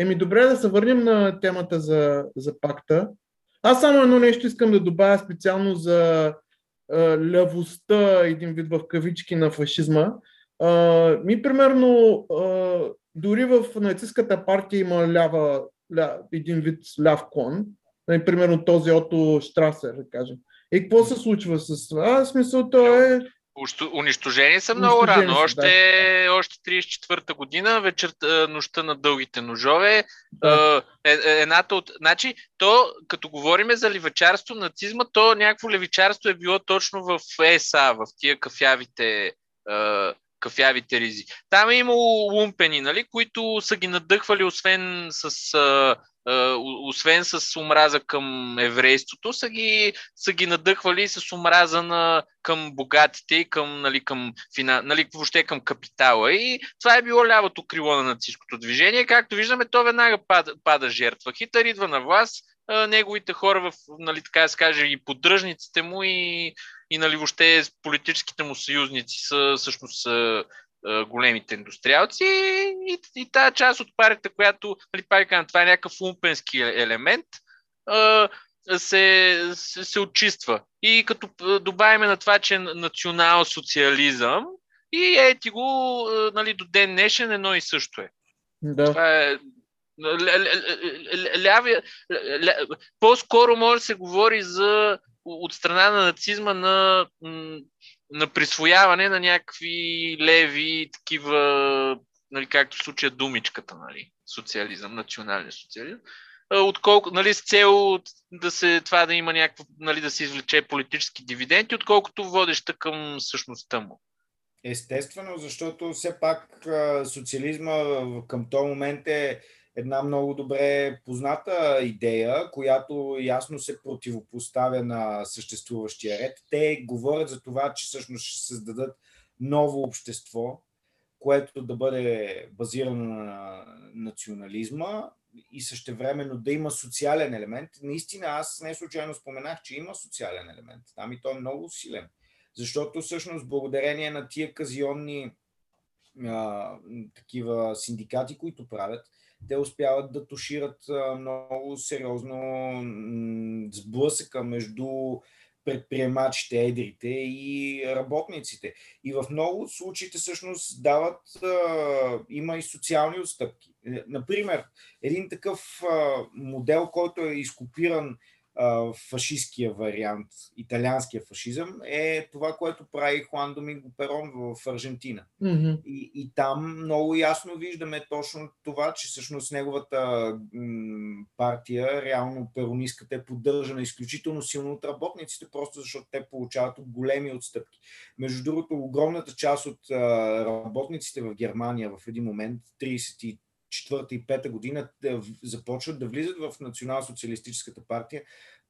Еми, добре да се върнем на темата за, за пакта. Аз само едно нещо искам да добавя специално за а, лявостта, един вид в кавички на фашизма. А, ми, примерно, а, дори в нацистската партия има лява, ля, един вид ляв клон. Нали, примерно този Ото Штрасер, да кажем. И какво се случва с това? Смисъл, то е Унищожени са много Унищожени рано. Са, още, да. още 34-та година, вечерта, нощта на дългите ножове. Да. Е, е, едната от... Значи, то, като говориме за левичарство, нацизма, то някакво левичарство е било точно в ЕСА, в тия кафявите кафявите ризи. Там е имало лумпени, нали, които са ги надъхвали, освен с а, освен с омраза към еврейството, са ги, са ги надъхвали с омраза на, към богатите и към, нали, към, нали, въобще към капитала. И това е било лявото крило на нацистското движение. Както виждаме, то веднага пада, пада жертва. Хитър идва на власт, неговите хора, в, нали, така да се каже, и поддръжниците му, и, и нали, въобще политическите му съюзници са всъщност големите индустриалци и, и тази част от парите, която, нали, пак това е някакъв лумпенски е, елемент, се, се, се очиства. И като добавяме на това, че е национал-социализъм, и ети го нали, до ден днешен едно и също е. Да. Това е лявия, по-скоро може да се говори за от страна на нацизма на на присвояване на някакви леви, такива, нали, както в случая думичката, нали, социализъм, национален социализъм, отколко, нали, с цел да се, това да има някакво, нали, да се извлече политически дивиденти, отколкото водеща към същността му. Естествено, защото все пак социализма към този момент е една много добре позната идея, която ясно се противопоставя на съществуващия ред. Те говорят за това, че всъщност ще създадат ново общество, което да бъде базирано на национализма и същевременно да има социален елемент. Наистина, аз не случайно споменах, че има социален елемент. Там и той е много силен. Защото всъщност благодарение на тия казионни а, такива синдикати, които правят, те успяват да тушират много сериозно сблъсъка между предприемачите, едрите и работниците. И в много от случаите всъщност дават, има и социални отстъпки. Е, например, един такъв модел, който е изкопиран фашистския вариант, италианския фашизъм, е това, което прави Хуан Доминго Перон в Аржентина. Mm-hmm. И, и там много ясно виждаме точно това, че всъщност неговата м- партия, реално перонистката е поддържана изключително силно от работниците, просто защото те получават големи отстъпки. Между другото, огромната част от а, работниците в Германия в един момент, 30 четвърта и пета година започват да влизат в Национал-социалистическата партия,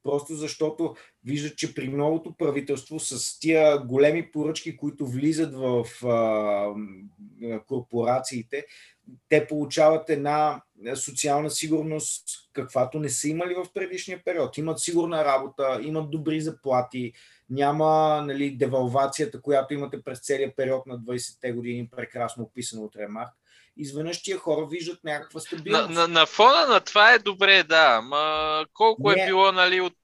просто защото виждат, че при новото правителство с тия големи поръчки, които влизат в а, корпорациите, те получават една социална сигурност, каквато не са имали в предишния период. Имат сигурна работа, имат добри заплати, няма нали, девалвацията, която имате през целия период на 20-те години, прекрасно описано от Ремарк изведнъж тия хора виждат някаква стабилност. На, на, на фона на това е добре, да. Ма колко не. е било нали, от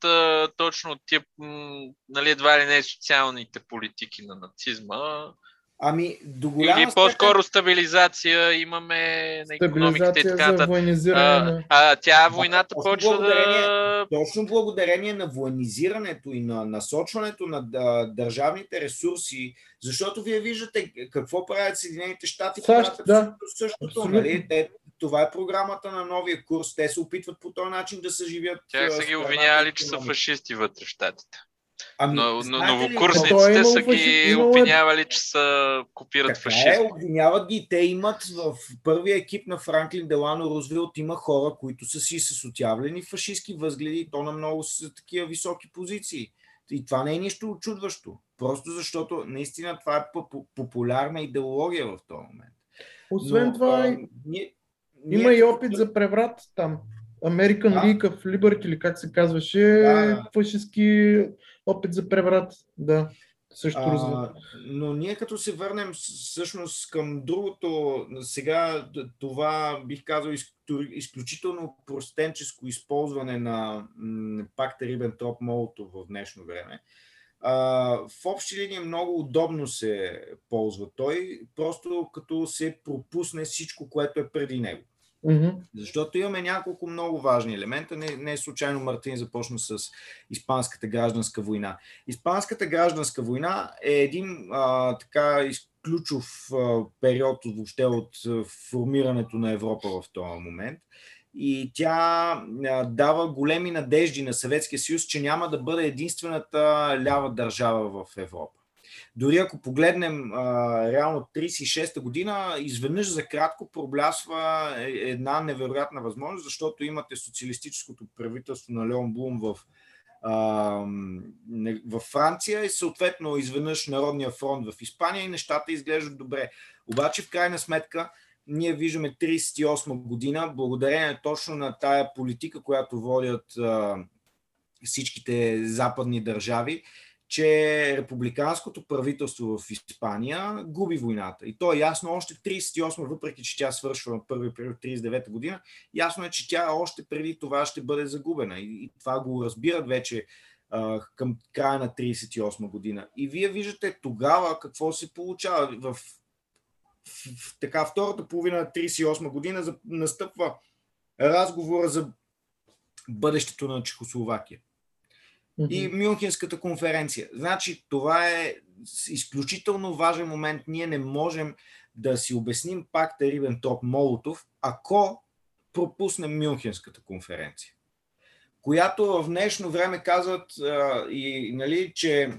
точно от тия, нали, едва ли не социалните политики на нацизма? Ами, до голяма Или по-скоро стабилизация имаме на економиките и така нататък. А, а тя войната точно почва да... Точно благодарение на военизирането и на насочването на държавните ресурси, защото вие виждате какво правят Съединените щати. САЩ, да. Същото, нали? Те, това е програмата на новия курс. Те се опитват по този начин да съживят. Тях са ги обвинявали, че са фашисти вътре в щатите. Ами, но, но новокурсниците са ги имало... обвинявали, че са копират така фашизм. Е, обвиняват ги. Те имат в първия екип на Франклин Делано Рузвелт има хора, които са си с отявлени фашистски възгледи и то на много са такива високи позиции. И това не е нищо очудващо. Просто защото наистина това е популярна идеология в този момент. Освен Но, това, а, ние, има ние... и опит за преврат там. American да. League of Liberty, или как се казваше, да. фашистски опит за преврат. Да. също а, но ние като се върнем всъщност към другото, сега това бих казал изключително простенческо използване на пакта Рибентроп Молотов в днешно време. А, в общи линии много удобно се ползва той, просто като се пропусне всичко, което е преди него. Mm-hmm. Защото имаме няколко много важни елемента. Не, не е случайно Мартин започна с Испанската гражданска война. Испанската гражданска война е един а, така ключов а, период въобще от а, формирането на Европа в този момент. И тя дава големи надежди на Съветския съюз, че няма да бъде единствената лява държава в Европа. Дори ако погледнем а, реално 36-та година, изведнъж за кратко проблясва е, една невероятна възможност, защото имате социалистическото правителство на Леон Блум в, а, в Франция и съответно изведнъж Народния фронт в Испания и нещата изглеждат добре. Обаче в крайна сметка ние виждаме 38 година, благодарение точно на тая политика, която водят а, всичките западни държави, че републиканското правителство в Испания губи войната. И то е ясно още 38, въпреки че тя свършва на първи период 39 година, ясно е, че тя още преди това ще бъде загубена. И, и това го разбират вече а, към края на 38 година. И вие виждате тогава какво се получава. В, в, в така втората половина на 38 година за, настъпва разговора за бъдещето на Чехословакия и Мюнхенската конференция. Значи това е изключително важен момент. Ние не можем да си обясним пакта Рибентроп-Молотов, ако пропуснем Мюнхенската конференция, която в днешно време казват а, и, нали, че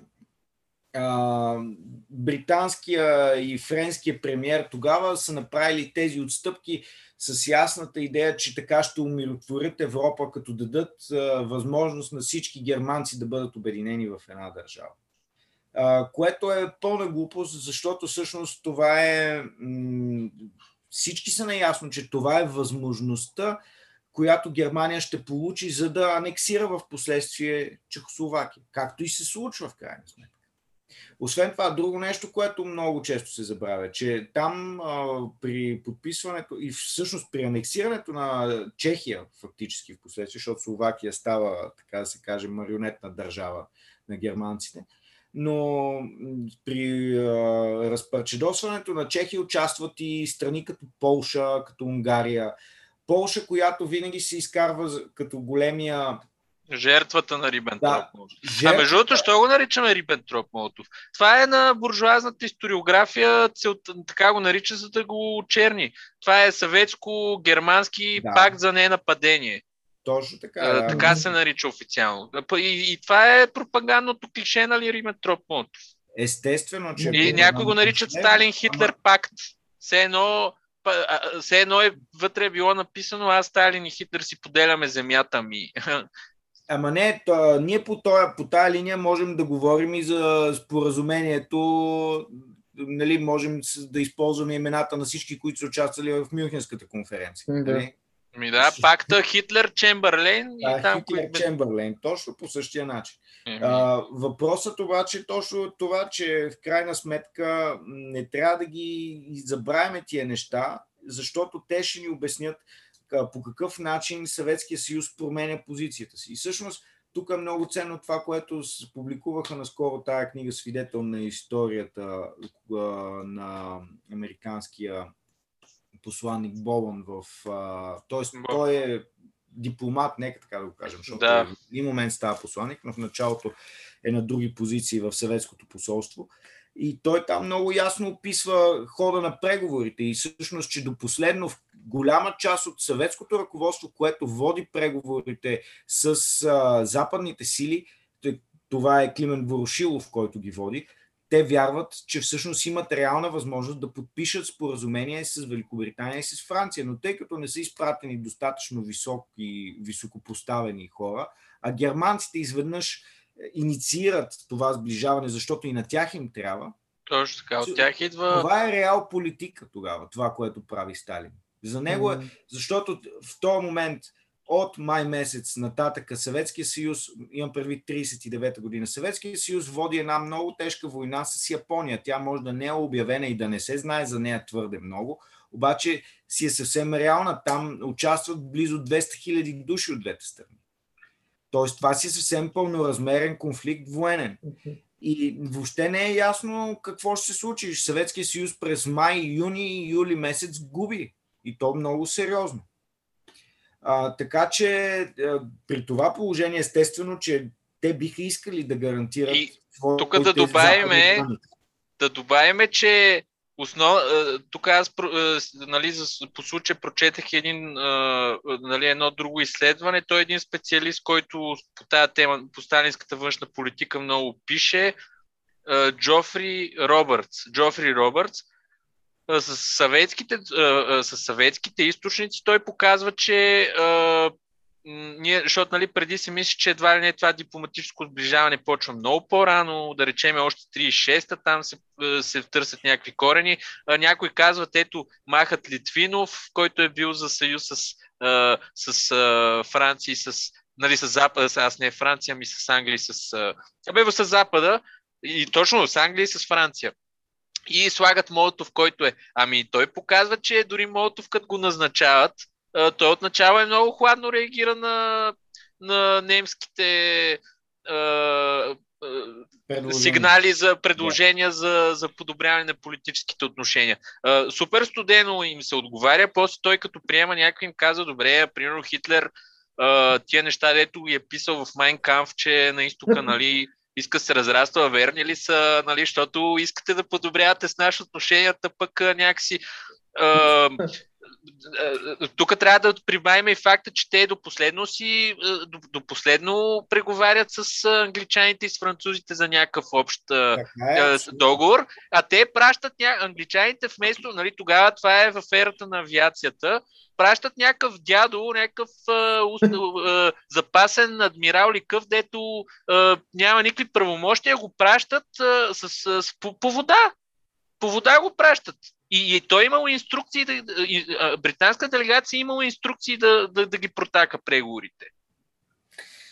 британския и френския премьер тогава са направили тези отстъпки с ясната идея, че така ще умиротворят Европа, като дадат възможност на всички германци да бъдат обединени в една държава. Което е пълна глупост, защото всъщност това е. Всички са наясно, че това е възможността, която Германия ще получи, за да анексира в последствие Чехословакия, както и се случва в крайна сметка. Освен това, друго нещо, което много често се забравя, че там а, при подписването и всъщност при анексирането на Чехия, фактически в последствие, защото Словакия става, така да се каже, марионетна държава на германците, но при а, разпърчедосването на Чехия участват и страни като Полша, като Унгария. Полша, която винаги се изкарва като големия Жертвата на Рибентроп да, Жертвата... А между другото, що го наричаме Рибентроп Молотов? Това е на буржуазната историография, така го нарича, за да го черни. Това е съветско-германски да. пакт за ненападение. Точно така. А, да. Така се нарича официално. И, и това е пропагандното клише, нали, Рибентроп Молотов? Естествено, че... И някои го наричат Сталин Хитлер пакт. Все едно все едно е вътре е било написано, аз Сталин и Хитлер си поделяме земята ми. Ама не, то, ние по, тоя, по тая линия можем да говорим и за споразумението, нали, можем да използваме имената на всички, които са участвали в Мюнхенската конференция. Да. Нали? Ми да, пакта Хитлер Чемберлейн и да, там... Хитлер кои... Чемберлейн, точно по същия начин. Mm-hmm. А, въпросът обаче е точно това, че в крайна сметка не трябва да ги забравяме тия неща, защото те ще ни обяснят по какъв начин Съветския съюз променя позицията си. И всъщност тук е много ценно това, което се публикуваха наскоро тая книга Свидетел на историята на американския посланник Болон в... Тоест, той е дипломат, нека така да го кажем, защото да. в един момент става посланник, но в началото е на други позиции в съветското посолство. И той там много ясно описва хода на преговорите и всъщност, че до последно голяма част от съветското ръководство, което води преговорите с а, западните сили, това е Климен Ворошилов, който ги води, те вярват, че всъщност имат реална възможност да подпишат споразумение с Великобритания и с Франция, но тъй като не са изпратени достатъчно високи, високопоставени хора, а германците изведнъж инициират това сближаване, защото и на тях им трябва. Точно така, от тях идва... Това е реал политика тогава, това, което прави Сталин. За него е, защото в този момент от май месец нататък Съветския съюз, имам предвид 39-та година, Съветския съюз води една много тежка война с Япония. Тя може да не е обявена и да не се знае за нея твърде много, обаче си е съвсем реална. Там участват близо 200 хиляди души от двете страни. Тоест това си е съвсем пълноразмерен конфликт военен. И въобще не е ясно какво ще се случи. Съветския съюз през май, юни и юли месец губи. И то много сериозно. А, така че а, при това положение, естествено, че те биха искали да гарантират. И тук да добавиме, да добавиме, че Основ... Тук аз нали, по случай прочетах един, нали, едно друго изследване. Той е един специалист, който по тази тема, по сталинската външна политика много пише. Джофри Робъртс. Джофри Робъртс. С съветските, с съветските източници той показва, че ние, защото нали, преди си мисли, че едва ли не това дипломатическо сближаване почва много по-рано, да речеме още 36-та, там се, се търсят някакви корени. Някой казват, ето, махат Литвинов, който е бил за съюз с, с, Франция и с, нали, с Запада, аз не Франция, ами с Англия с... Абе, с Запада, и точно с Англия и с Франция. И слагат Молотов, който е. Ами той показва, че дори Молотов, като го назначават, той отначало е много хладно реагира на, на немските сигнали за предложения за, за подобряване на политическите отношения. супер студено им се отговаря, после той като приема някой им каза, добре, примерно Хитлер тия неща, дето ги е писал в Майнкамф, че на изтока, нали, иска се разраства, верни ли са, нали, защото искате да подобрявате с наши отношенията, пък някакси тук трябва да прибавим и факта, че те до последно си, до, до последно преговарят с англичаните и с французите за някакъв общ е, договор, а те пращат ня... англичаните вместо, нали, тогава това е в ерата на авиацията, пращат някакъв дядо, някакъв а, а, запасен адмирал или къв, дето а, няма никакви правомощия, го пращат а, с, с, по, по вода. По вода го пращат. И, и той е имал инструкции, да, и, а, британска делегация е имала инструкции да, да, да ги протака преговорите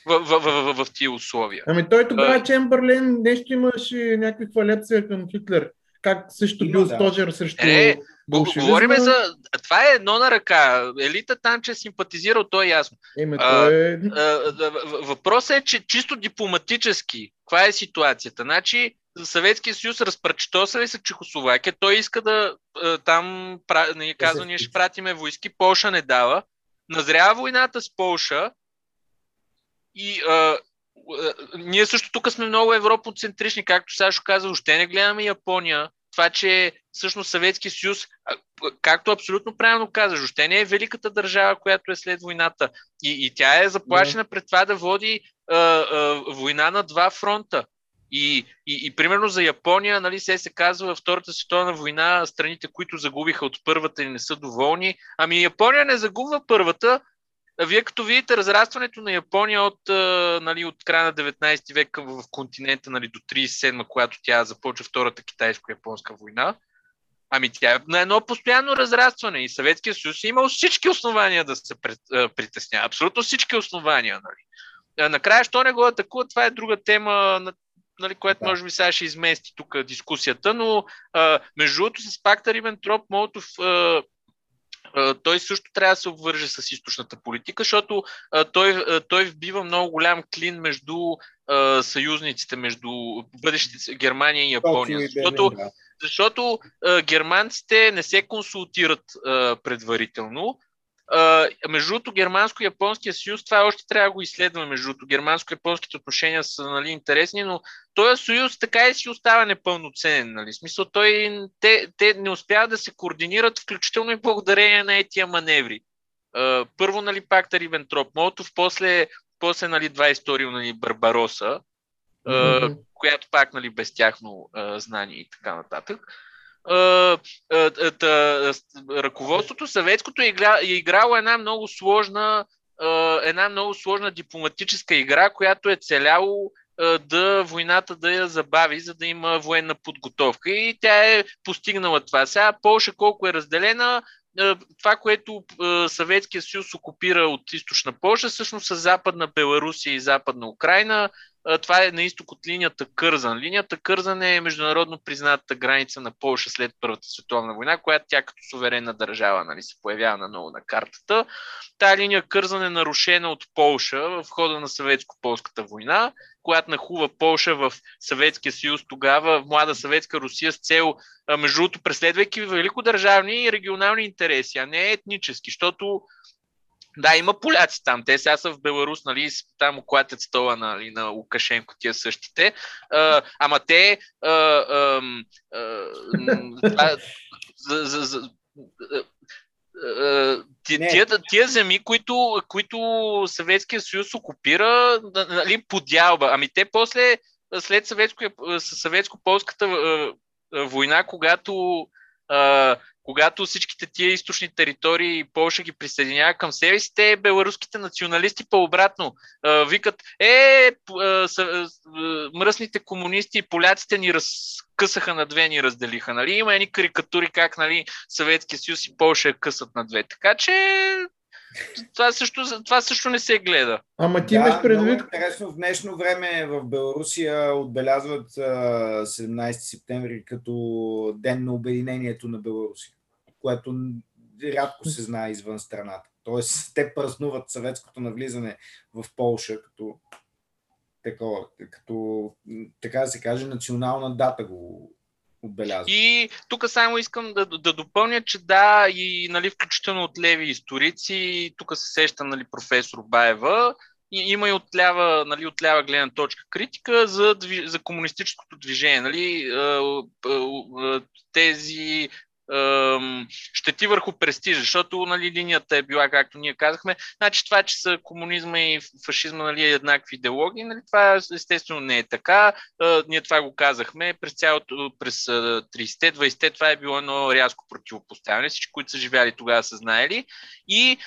в, в, в, в, в тия условия. Ами той тогава Чембърлен нещо имаше някакви хвалепция към Хитлер. Как също бил да. стожер срещу е, Говорим за... Това е едно на ръка. Елита там, че е симпатизирал, то е ясно. Еме, е... а, а, въпросът е, че чисто дипломатически, каква е ситуацията? Значи, Съветския съюз разпръчтосали се Чехословакия. Той иска да там, не казва, ние ще пратиме войски, Полша не дава. Назрява войната с Полша и а, а, ние също тук сме много европоцентрични, както Сашо каза, още не гледаме Япония. Това, че всъщност Съветския съюз, както абсолютно правилно каза, още не е великата държава, която е след войната. И, и тя е заплашена yeah. пред това да води а, а, война на два фронта. И, и, и примерно за Япония, нали, се се казва във Втората световна война, страните, които загубиха от първата и не са доволни. Ами Япония не загубва първата. Вие като видите разрастването на Япония от, нали, от края на 19 век в континента нали, до 37, когато тя започва Втората китайско-японска война, Ами тя е на едно постоянно разрастване и Съветския съюз е имал всички основания да се притеснява. Абсолютно всички основания. Нали. Накрая, що не го атакува, това е друга тема, нали, което да. може би сега ще измести тук дискусията, но а, между другото с пакта Рибентроп Молотов а, той също трябва да се обвърже с източната политика, защото а, той, а, той вбива много голям клин между а, съюзниците, между бъдещите Германия и Япония. Защото, защото а, германците не се консултират а, предварително, Uh, между другото, германско-японския съюз, това още трябва да го изследваме. Между другото, германско-японските отношения са нали, интересни, но този съюз така и си остава непълноценен. Нали? смисъл, той, те, те не успяват да се координират, включително и благодарение на етия маневри. Uh, първо, нали, пакта Рибентроп Молотов, после, после нали, 22 нали, Барбароса, mm-hmm. която пак нали, без тяхно uh, знание и така нататък ръководството съветското е, е играло една много сложна една много сложна дипломатическа игра, която е целяло да войната да я забави, за да има военна подготовка. И тя е постигнала това. Сега Полша колко е разделена, това, което Съветския съюз окупира от източна Польша, всъщност са западна Беларусия и западна Украина. Това е на изток от линията Кързан. Линията Кързан е международно признатата граница на Польша след Първата световна война, която тя като суверенна държава нали, се появява наново на картата. Тая линия Кързан е нарушена от Полша в хода на съветско-полската война, която нахува Полша в Съветския съюз тогава, в млада съветска Русия с цел, между другото, преследвайки великодържавни и регионални интереси, а не етнически, защото да, има поляци там. Те сега са в Беларус, нали, там оклатят стола нали, на Лукашенко, тия същите. А, ама те а, а, а, за, за, за, тия, тия земи, които, които Съветския съюз окупира, нали, подялба. Ами те после, след съветско, съветско-полската война, когато когато всичките тия източни територии Польша ги присъединява към себе си, те беларуските националисти по-обратно викат, е, мръсните комунисти и поляците ни разкъсаха на две, ни разделиха. Нали? Има едни карикатури как нали, Съветския съюз и Польша късат на две. Така че това също, това също не се гледа. Ама ти да, имаш предвид... интересно, в днешно време в Беларусия отбелязват 17 септември като ден на обединението на Беларусия, което рядко се знае извън страната. Тоест, те празнуват съветското навлизане в Полша като такова, като, така да се каже, национална дата го отбелязва. И тук само искам да, да допълня, че да, и нали, включително от леви историци, тук се сеща нали, професор Баева, и, има и отлява, нали, отлява гледна точка критика за, за комунистическото движение. Нали, тези щети върху престижа, защото нали, линията е била, както ние казахме. Значи това, че са комунизма и фашизма нали, е еднакви идеологии, нали, това естествено не е така. ние това го казахме през цялото, през 30-те, 20-те, това е било едно рязко противопоставяне. Всички, които са живяли тогава са знаели. И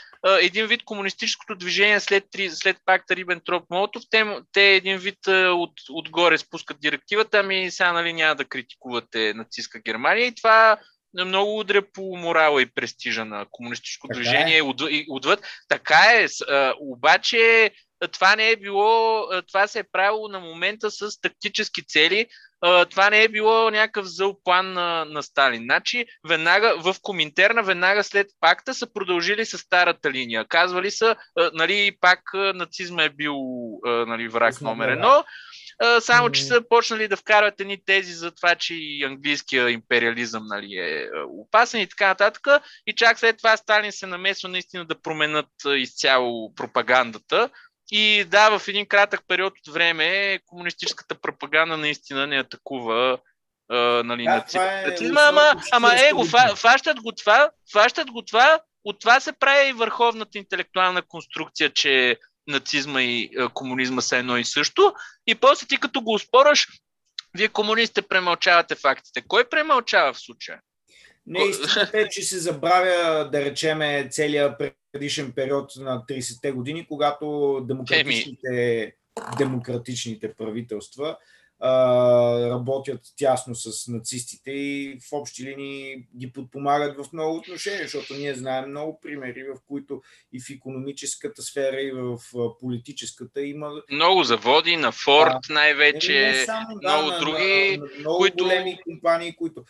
един вид комунистическото движение след, след пакта Рибентроп-Молотов, те, те един вид от, отгоре спускат директивата, ами сега нали, няма да критикувате нацистска Германия и това много удря по морала и престижа на комунистическо така движение е. и отвъд. Така е, обаче това не е било, това се е правило на момента с тактически цели, това не е било някакъв зъл план на, на Сталин. Значи, веднага в Коминтерна, веднага след пакта са продължили с старата линия. Казвали са, нали, пак нацизма е бил нали, враг номер едно. Само, че са почнали да вкарват едни тези за това, че и английския империализъм нали, е опасен и така нататък. И чак след това Сталин се намесва наистина да променят изцяло пропагандата. И да, в един кратък период от време комунистическата пропаганда наистина не атакува нали, да, нацизма. Е ама, ама е, го, фащат го това, фащат го това, от това се прави и върховната интелектуална конструкция, че нацизма и комунизма са едно и също. И после ти като го успораш, вие комунистите премълчавате фактите. Кой премълчава в случая? Не, истината е, че се забравя, да речеме, целият предишен период на 30-те години, когато демократичните, демократичните правителства работят тясно с нацистите и в общи линии ги подпомагат в много отношения, защото ние знаем много примери, в които и в економическата сфера, и в политическата има... Много заводи, на Форд да, най-вече, не, не само, да, много на, други, на, на, много които... големи компании, които...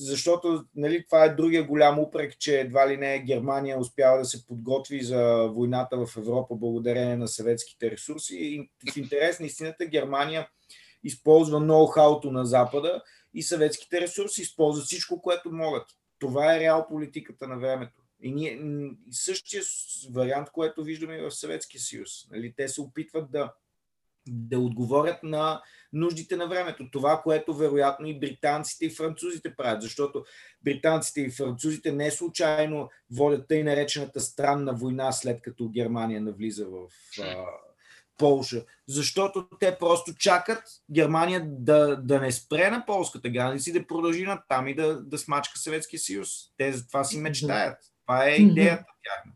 Защото нали, това е другия голям упрек, че едва ли не Германия успява да се подготви за войната в Европа благодарение на съветските ресурси. И в интерес на истината Германия използва ноу-хауто на Запада и съветските ресурси използват всичко, което могат. Това е реал политиката на времето. И ние, същия вариант, което виждаме в Съветския съюз. Нали, те се опитват да, да отговорят на нуждите на времето. Това, което вероятно и британците и французите правят, защото британците и французите не случайно водят тъй наречената странна война, след като Германия навлиза в Полша, защото те просто чакат Германия да, да не спре на полската граница и да продължи на там и да, да смачка Съветския съюз. Те за това си мечтаят. Това е идеята тяхна.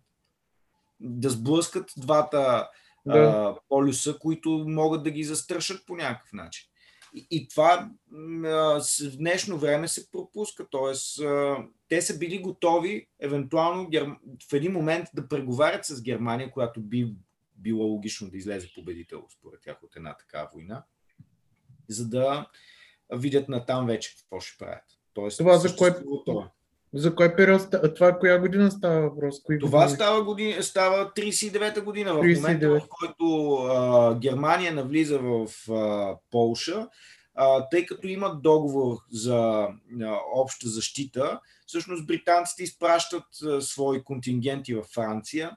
Да сблъскат двата да. а, полюса, които могат да ги застрашат по някакъв начин. И, и това в днешно време се пропуска. Тоест, те са били готови, евентуално в един момент да преговарят с Германия, която би било логично да излезе победител, според тях, от една такава война, за да видят на там вече какво ще правят. Тоест, това за кое, това. За кой период? Това коя година става въпрос? Кои това години? става, година, става 39-та година, в 39. момента в който а, Германия навлиза в а, Полша, а, тъй като имат договор за а, обща защита, всъщност британците изпращат а, свои контингенти във Франция.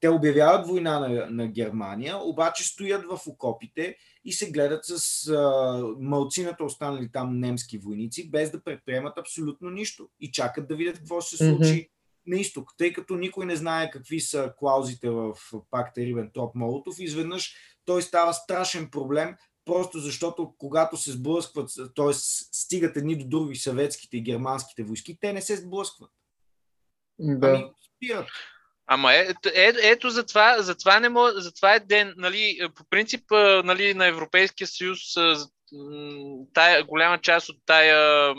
Те обявяват война на, на Германия, обаче стоят в окопите и се гледат с а, мълцината останали там немски войници, без да предприемат абсолютно нищо и чакат да видят какво се случи mm-hmm. на изток. Тъй като никой не знае какви са клаузите в пакта Рибентроп Молотов, изведнъж той става страшен проблем, просто защото когато се сблъскват, т.е. стигат едни до други съветските и германските войски, те не се сблъскват. Да. Ами, спират. Ама е, е, ето затова, затова, не мож, затова е ден, нали, по принцип нали, на Европейския съюз тая, голяма част от тая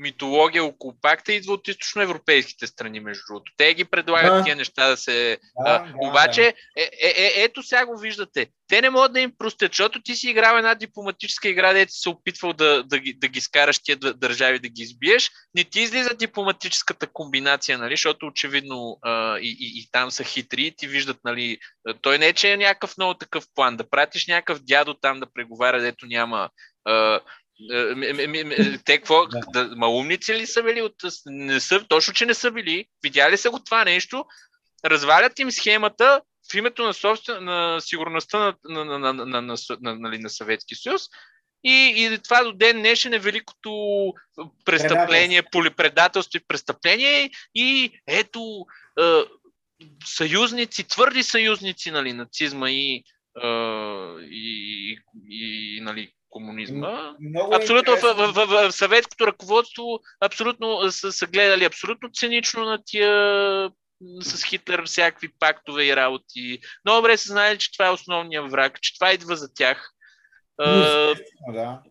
митология около пакта идва от източноевропейските страни, между другото. Те ги предлагат да. тия неща да се... Да, а, да, обаче, да. Е, е, е, ето сега го виждате. Те не могат да им простят, защото ти си играл една дипломатическа игра, дето се опитвал да, да, ги, да ги скараш тия държави, да ги избиеш. Не ти излиза дипломатическата комбинация, нали, защото очевидно а, и, и, и там са хитри и ти виждат, нали, той не е, че е някакъв много такъв план. Да пратиш някакъв дядо там да преговаря, дето няма е, те какво? Да. Малумници ли са били? От... Не са, точно, че не са били. Видяли са го това нещо. Развалят им схемата в името на, собствен... на сигурността на, на, на, на, на, на, на, на, нали, на Съветски съюз. И, и това до ден днешен е великото престъпление, полипредателство и престъпление. И ето е, съюзници, твърди съюзници нали, нацизма и, е, и, и, и нали, комунизма. Много абсолютно в, в, в, в съветското ръководство абсолютно са, са гледали абсолютно цинично на тия с Хитлер всякакви пактове и работи. Много добре се знае, че това е основният враг, че това идва за тях. Но, да.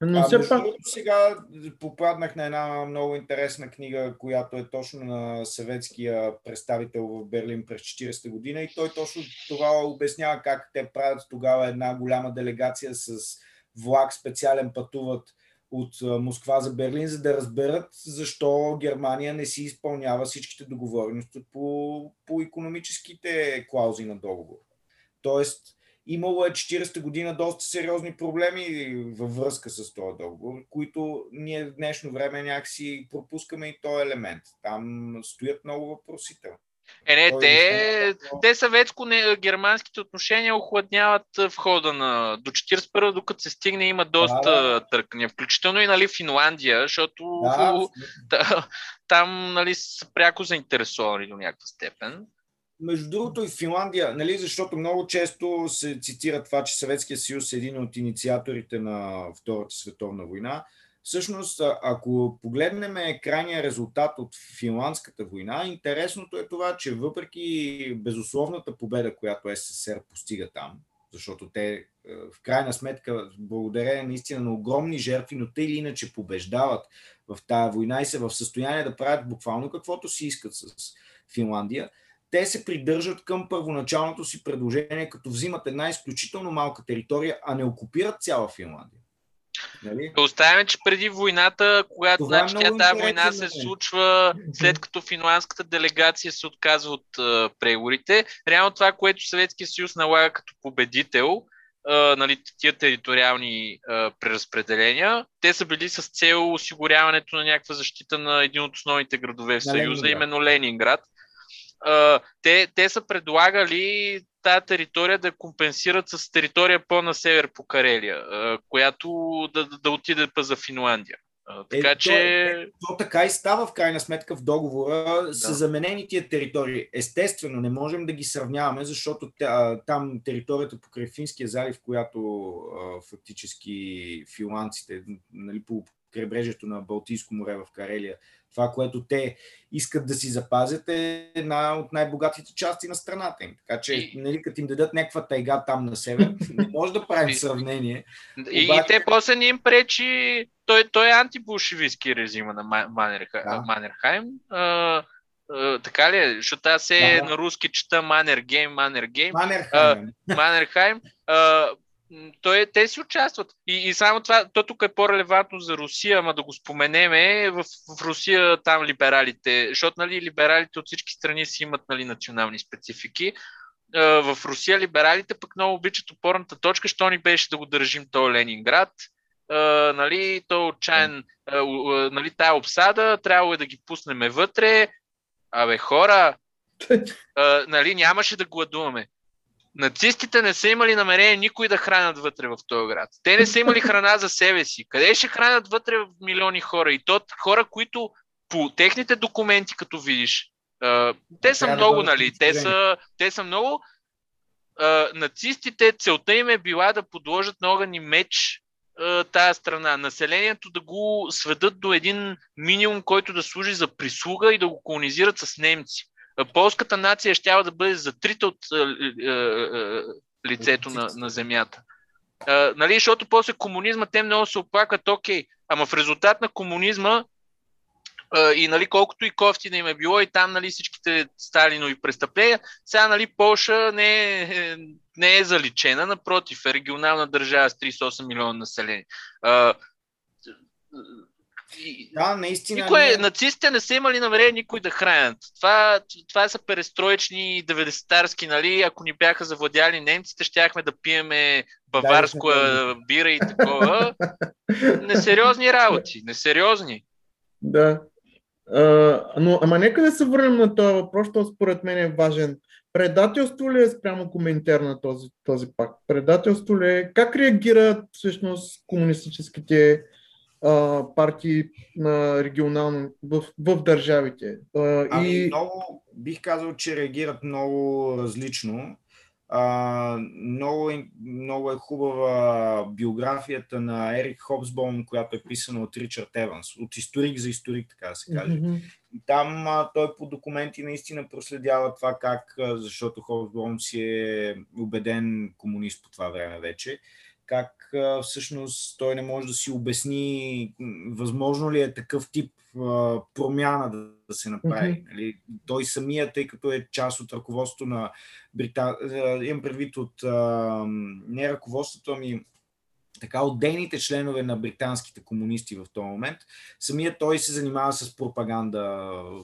Но все пак... Сега попаднах на една много интересна книга, която е точно на съветския представител в Берлин през 40-та година и той точно това обяснява как те правят тогава една голяма делегация с влак специален пътуват от Москва за Берлин, за да разберат защо Германия не си изпълнява всичките договорености по, по економическите клаузи на договор. Тоест, имало е 40-та година доста сериозни проблеми във връзка с този договор, които ние в днешно време някакси пропускаме и този елемент. Там стоят много въпросителни. Е, не, те, те съветско-германските отношения охладняват в хода на до 41 докато се стигне, има доста да, да. търкания, включително и нали, Финландия, защото да, да, там нали, са пряко заинтересовани до някаква степен. Между другото и Финландия, нали, защото много често се цитира това, че Съветския съюз е един от инициаторите на Втората световна война. Всъщност, ако погледнем крайния резултат от Финландската война, интересното е това, че въпреки безусловната победа, която СССР постига там, защото те в крайна сметка, благодарение наистина на огромни жертви, но те или иначе побеждават в тази война и са в състояние да правят буквално каквото си искат с Финландия, те се придържат към първоначалното си предложение, като взимат една изключително малка територия, а не окупират цяла Финландия. Нали? Да оставяме, че преди войната, когато значи, е тази война се случва след като финландската делегация се отказва от uh, преговорите, реално това, което Съветския съюз налага като победител, uh, нали, тия териториални uh, преразпределения, те са били с цел осигуряването на някаква защита на един от основните градове в Съюза, именно Ленинград. Те, те са предлагали тази територия да компенсират с територия по-на север по Карелия, която да, да, да отиде па за Финландия. Така е, че. То, е, то така и става в крайна сметка в договора. Да. Са заменени тия територии. Естествено, не можем да ги сравняваме, защото там територията по Финския залив, която а, фактически финландците нали, по крайбрежието на Балтийско море в Карелия Това, което те искат да си запазят е една от най-богатите части на страната им. Така че, нали, като им дадат някаква тайга там на север, не може да правим сравнение. И, обаче... и те после не им пречи, той, той е антибулшевистски режима на Манерха, да. Манерхайм. А, а, така ли е? Защото аз е да. на руски чета Манергейм, Манергейм. Манерхайм. Манерхайм. А, той, те си участват. И, и само това, то тук е по-релевантно за Русия, ама да го споменеме, в, в Русия там либералите, защото нали, либералите от всички страни си имат нали, национални специфики. В Русия либералите пък много обичат опорната точка, що ни беше да го държим то Ленинград. Uh, нали, то отчаян, uh, uh, нали, тая обсада, трябвало е да ги пуснем вътре. Абе, хора, нали, нямаше да гладуваме нацистите не са имали намерение никой да хранят вътре в този град. Те не са имали храна за себе си. Къде ще хранят вътре в милиони хора? И то хора, които по техните документи, като видиш, те са много, нали? Те са, те са много. Нацистите, целта им е била да подложат на огън и меч тая страна. Населението да го сведат до един минимум, който да служи за прислуга и да го колонизират с немци полската нация ще да бъде затрита от лицето на, на земята. А, нали, защото после комунизма те много се оплакват, окей, ама в резултат на комунизма а, и нали, колкото и кофти да им е било и там нали, всичките Сталинови престъпления, сега нали, Полша не е, не е заличена, напротив, е регионална държава с 38 милиона население. А, да, наистина. Никой, не... Нацистите не са имали намерение никой да хранят. Това, това са перестроечни 90-тарски, нали? Ако ни бяха завладяли немците, щяхме да пиеме баварско да, бира и такова. Несериозни работи, несериозни. Да. А, но, ама нека да се върнем на този въпрос, защото според мен е важен. Предателство ли е спрямо коментар на този, този пак? Предателство ли е? Как реагират всъщност комунистическите а, партии на регионално в, в държавите. А, ами и... много, бих казал, че реагират много различно. А, много, е, много е хубава биографията на Ерик Хобсбом, която е писана от Ричард Еванс, от историк за историк, така да се каже. Mm-hmm. И там а, той по документи наистина проследява това как, защото Хобсбом си е убеден комунист по това време вече, как всъщност той не може да си обясни възможно ли е такъв тип промяна да, да се направи. Mm-hmm. Нали? Той самия, тъй като е част от ръководството на Британия, имам предвид от не ръководството, ами така отдейните членове на британските комунисти в този момент, самият той се занимава с пропаганда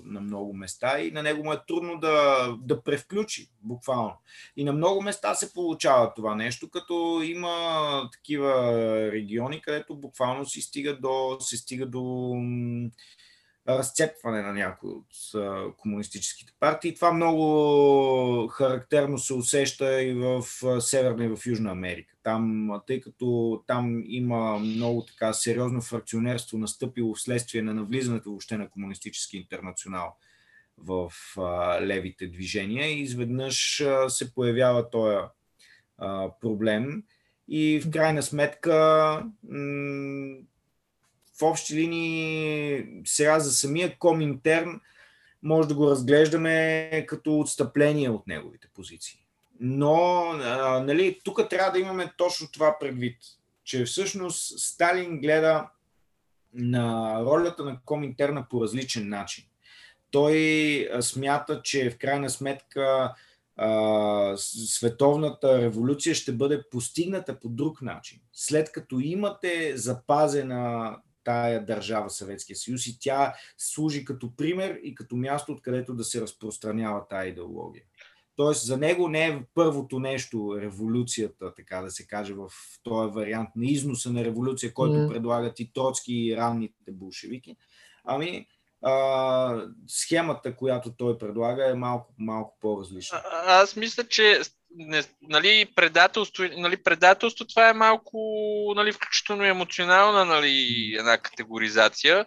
на много места и на него му е трудно да, да превключи, буквално. И на много места се получава това нещо, като има такива региони, където буквално се стига до, се стига до разцепване на някои от комунистическите партии. Това много характерно се усеща и в Северна и в Южна Америка. Там, тъй като там има много така сериозно фракционерство настъпило вследствие на навлизането въобще на комунистически интернационал в левите движения изведнъж се появява този проблем и в крайна сметка в общи линии сега за самия Коминтерн може да го разглеждаме като отстъпление от неговите позиции. Но нали, тук трябва да имаме точно това предвид, че всъщност Сталин гледа на ролята на Коминтерна по различен начин. Той смята, че в крайна сметка световната революция ще бъде постигната по друг начин. След като имате запазена тая държава Съветския съюз и тя служи като пример и като място, откъдето да се разпространява тая идеология. Тоест за него не е първото нещо революцията, така да се каже, в този вариант на износа на революция, който mm. предлагат и Троцки и ранните болшевики. Ами, а, схемата, която той предлага е малко, малко по-различна. А, аз мисля, че не, нали, предателство, нали, предателство, това е малко, нали, включително емоционална, нали, една категоризация.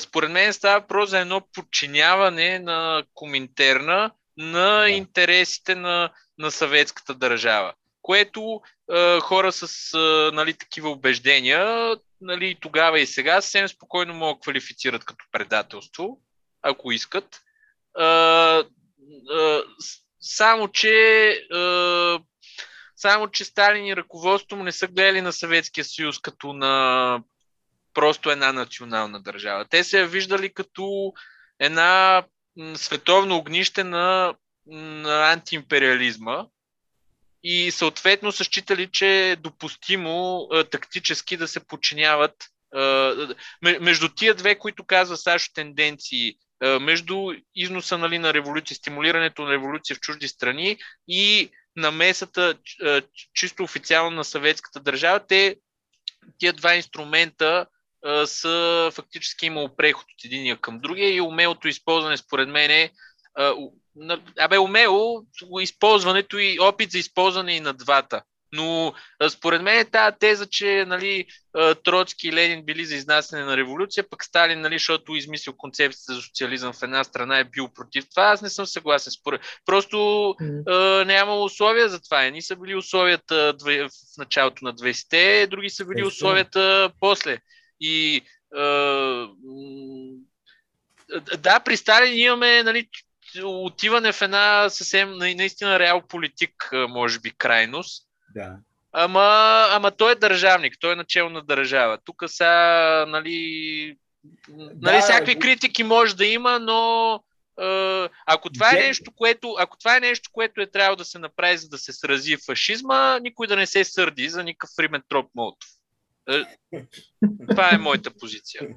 Според мен става въпрос за едно подчиняване на Коминтерна на да. интересите на, на съветската държава, което е, хора с е, нали, такива убеждения нали, тогава и сега съвсем спокойно могат да квалифицират като предателство, ако искат. Само, че а, само, че Сталин и ръководството му не са гледали на Съветския съюз като на просто една национална държава. Те се я виждали като една световно огнище на, на антиимпериализма и съответно са считали, че е допустимо а, тактически да се подчиняват а, между тия две, които казва Сашо тенденции, между износа нали, на революция, стимулирането на революция в чужди страни и намесата чисто официално на съветската държава, те тия два инструмента са фактически имало преход от единия към другия и умелото използване според мен е абе умело използването и опит за използване и на двата. Но според мен е тази теза, че нали, Троцки и Ленин били за изнасяне на революция, пък Сталин, нали, защото измислил концепцията за социализъм в една страна е бил против това, аз не съм съгласен. Според... Просто mm. е, няма условия за това. Едни са били условията в началото на 20-те, други са били условията после. И е, да, при Сталин имаме нали, отиване в една съвсем наистина реал политик, може би, крайност. Да. Ама, ама той е държавник, той е начало на държава. Тук са, нали, нали да, всякакви критики може да има, но ако това, е нещо, което, ако това е нещо, което е трябвало да се направи, за да се срази фашизма, никой да не се сърди за никакъв Риментроп Молотов. Това е моята позиция.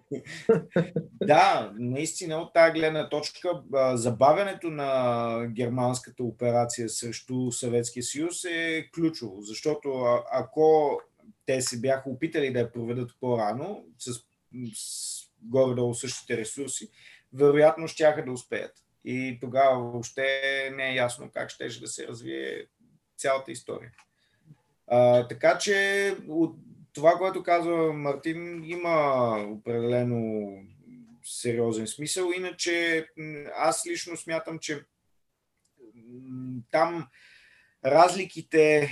Да, наистина от тази гледна точка забавянето на германската операция срещу Съветския съюз е ключово, защото ако те се бяха опитали да я проведат по-рано с, с горе-долу същите ресурси, вероятно ще да успеят. И тогава въобще не е ясно как ще да се развие цялата история. А, така че от това, което казва Мартин, има определено сериозен смисъл. Иначе аз лично смятам, че там разликите,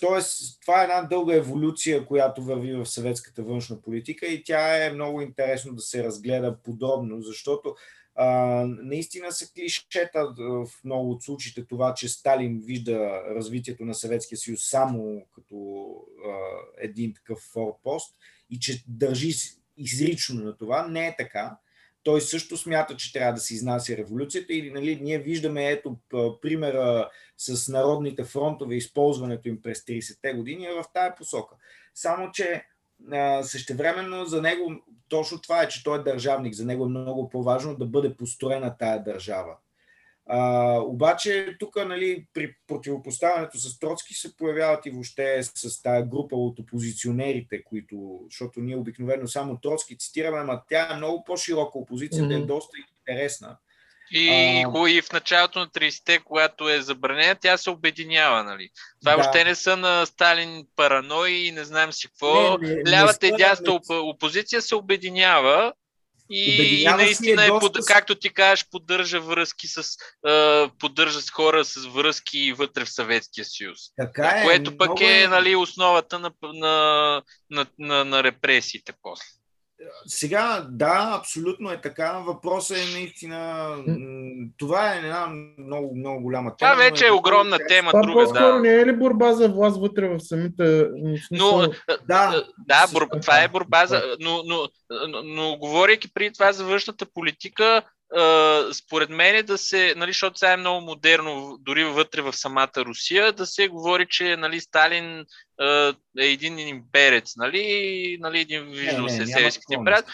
т.е. това е една дълга еволюция, която върви в съветската външна политика и тя е много интересно да се разгледа подробно, защото а, наистина са клишета в много от случаите това, че Сталин вижда развитието на Съветския съюз само като а, един такъв форпост и че държи изрично на това. Не е така. Той също смята, че трябва да се изнася революцията и нали, ние виждаме ето примера с народните фронтове, използването им през 30-те години е в тая посока. Само, че същевременно за него точно това е, че той е държавник. За него е много по-важно да бъде построена тая държава. А, обаче тук нали, при противопоставянето с Троцки се появяват и въобще с тази група от опозиционерите, които, защото ние обикновено само Троцки цитираме, ама тя е много по-широка опозицията, mm-hmm. е доста интересна. И, а... и в началото на 30-те, когато е забранена, тя се обединява, нали? Това да. въобще не са на Сталин паранои и не знаем си какво. Не, не, Лявата не и дясната не... опозиция се обединява и, и наистина, е, е под, както ти кажеш, поддържа връзки с, uh, поддържа с хора с връзки вътре в Съветския съюз. Така е, което пък е, е нали, основата на, на, на, на, на репресиите после. Сега, да, абсолютно е така. Въпросът е наистина. Това е една много, много голяма тема. Това вече е, е огромна тема. Това друга, по-скоро да. не е ли борба за власт вътре в самите. Но, да, да бор... това е борба за. Но, но, но, но говорейки преди това за външната политика, според мен е да се, нали, защото сега е много модерно, дори вътре в самата Русия, да се говори, че нали, Сталин е един имперец, нали, нали един виждал се селските брат.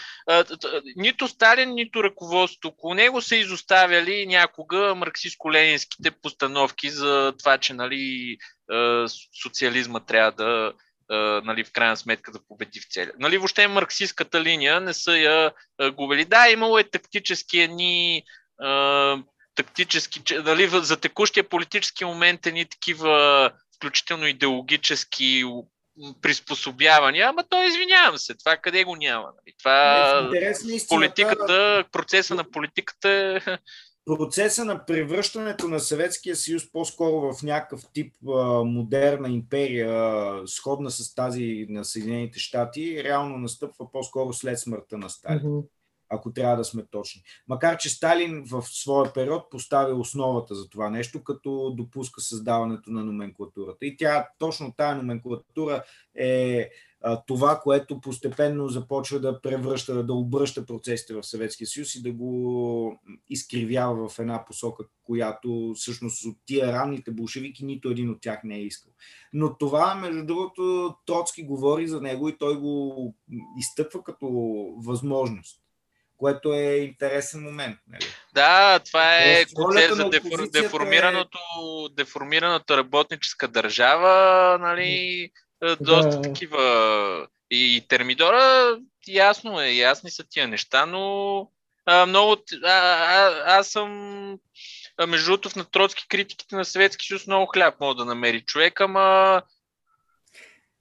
Нито Сталин, нито ръководството около него са изоставяли някога марксистско-ленинските постановки за това, че нали, социализма трябва да нали, в крайна сметка да победи в целия. Нали, въобще марксистската линия не са я губили. Да, имало е тактически едни тактически, нали, за текущия политически момент едни такива включително идеологически приспособявания, ама то извинявам се, това къде го няма. Нали? Това политиката, процеса на политиката е процеса на превръщането на Съветския съюз по-скоро в някакъв тип а, модерна империя, а, сходна с тази на Съединените щати, реално настъпва по-скоро след смъртта на Сталин. Mm-hmm. Ако трябва да сме точни. Макар, че Сталин в своя период поставя основата за това нещо, като допуска създаването на номенклатурата. И тя, точно тази номенклатура е това, което постепенно започва да превръща, да обръща процесите в Съветския съюз и да го изкривява в една посока, която всъщност от тия ранните болшевики нито един от тях не е искал. Но това, между другото, Троцки говори за него и той го изтъква като възможност което е интересен момент. Нали? Да, това е концепт за дефор, деформираното, е... деформираната работническа държава, нали, доста да. такива. И Термидора, ясно е, ясни са тия неща, но а, много. А, а, аз съм. А, между другото, в на Троцки критиките на Съветски съюз много хляб мога да намери човек, ама.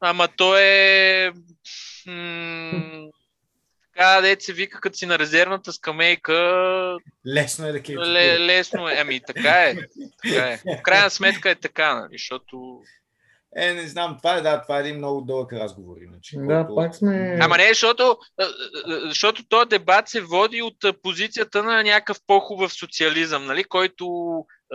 Ама то е. М- така, дете се вика, като си на резервната скамейка. Лесно е да Ле, Лесно е. Ами така е. Така е. В крайна сметка е така, нали? Защото е, не знам, това е, да, това е един много дълъг разговор. Иначе, да, който... пак сме... Ама не, защото, защото този дебат се води от позицията на някакъв по-хубав социализъм, нали, който,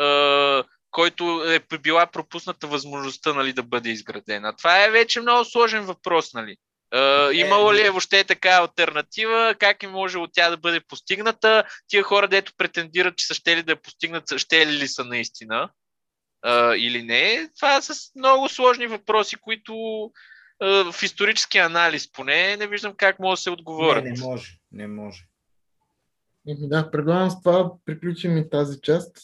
е, който е била пропусната възможността нали, да бъде изградена. Това е вече много сложен въпрос. Нали. Uh, имало ли е въобще така альтернатива? Как е можело тя да бъде постигната? Тия хора, дето претендират, че са ще ли да я постигнат, ще ли са наистина? А, или не. Това са много сложни въпроси, които а, в исторически анализ поне не виждам как може да се отговорят. Не, не може. Не може. Да, предлагам с това приключим и тази част.